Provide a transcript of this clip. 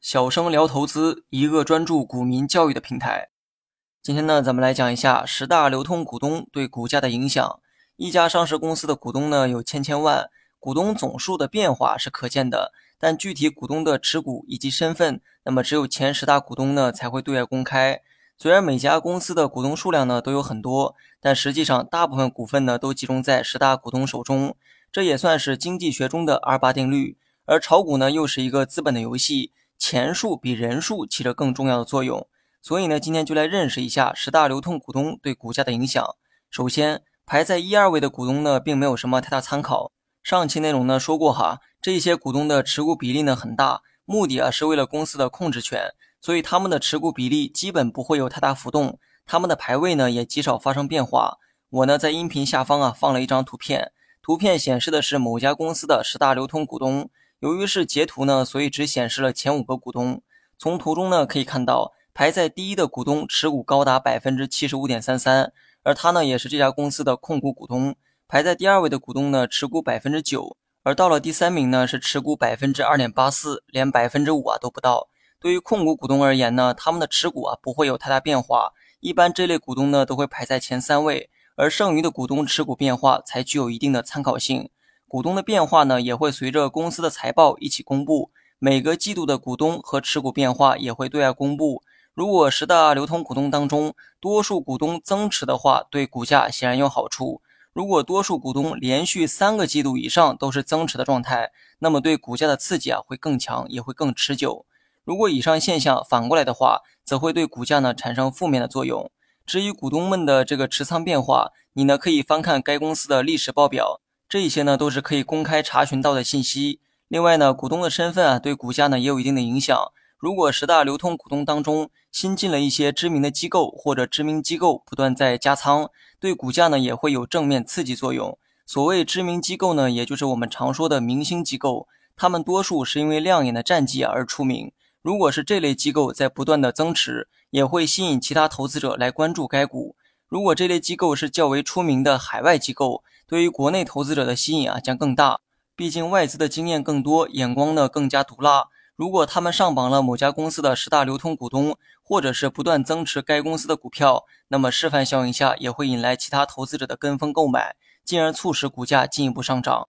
小生聊投资，一个专注股民教育的平台。今天呢，咱们来讲一下十大流通股东对股价的影响。一家上市公司的股东呢有千千万，股东总数的变化是可见的，但具体股东的持股以及身份，那么只有前十大股东呢才会对外公开。虽然每家公司的股东数量呢都有很多，但实际上大部分股份呢都集中在十大股东手中，这也算是经济学中的二八定律。而炒股呢又是一个资本的游戏。钱数比人数起着更重要的作用，所以呢，今天就来认识一下十大流通股东对股价的影响。首先，排在一二位的股东呢，并没有什么太大参考。上期内容呢说过哈，这些股东的持股比例呢很大，目的啊是为了公司的控制权，所以他们的持股比例基本不会有太大浮动，他们的排位呢也极少发生变化。我呢在音频下方啊放了一张图片，图片显示的是某家公司的十大流通股东。由于是截图呢，所以只显示了前五个股东。从图中呢可以看到，排在第一的股东持股高达百分之七十五点三三，而他呢也是这家公司的控股股东。排在第二位的股东呢持股百分之九，而到了第三名呢是持股百分之二点八四，连百分之五啊都不到。对于控股股东而言呢，他们的持股啊不会有太大变化，一般这类股东呢都会排在前三位，而剩余的股东持股变化才具有一定的参考性。股东的变化呢，也会随着公司的财报一起公布。每个季度的股东和持股变化也会对外公布。如果十大流通股东当中多数股东增持的话，对股价显然有好处。如果多数股东连续三个季度以上都是增持的状态，那么对股价的刺激啊会更强，也会更持久。如果以上现象反过来的话，则会对股价呢产生负面的作用。至于股东们的这个持仓变化，你呢可以翻看该公司的历史报表。这一些呢都是可以公开查询到的信息。另外呢，股东的身份啊，对股价呢也有一定的影响。如果十大流通股东当中新进了一些知名的机构，或者知名机构不断在加仓，对股价呢也会有正面刺激作用。所谓知名机构呢，也就是我们常说的明星机构，他们多数是因为亮眼的战绩而出名。如果是这类机构在不断的增持，也会吸引其他投资者来关注该股。如果这类机构是较为出名的海外机构，对于国内投资者的吸引啊将更大，毕竟外资的经验更多，眼光呢更加毒辣。如果他们上榜了某家公司的十大流通股东，或者是不断增持该公司的股票，那么示范效应下也会引来其他投资者的跟风购买，进而促使股价进一步上涨。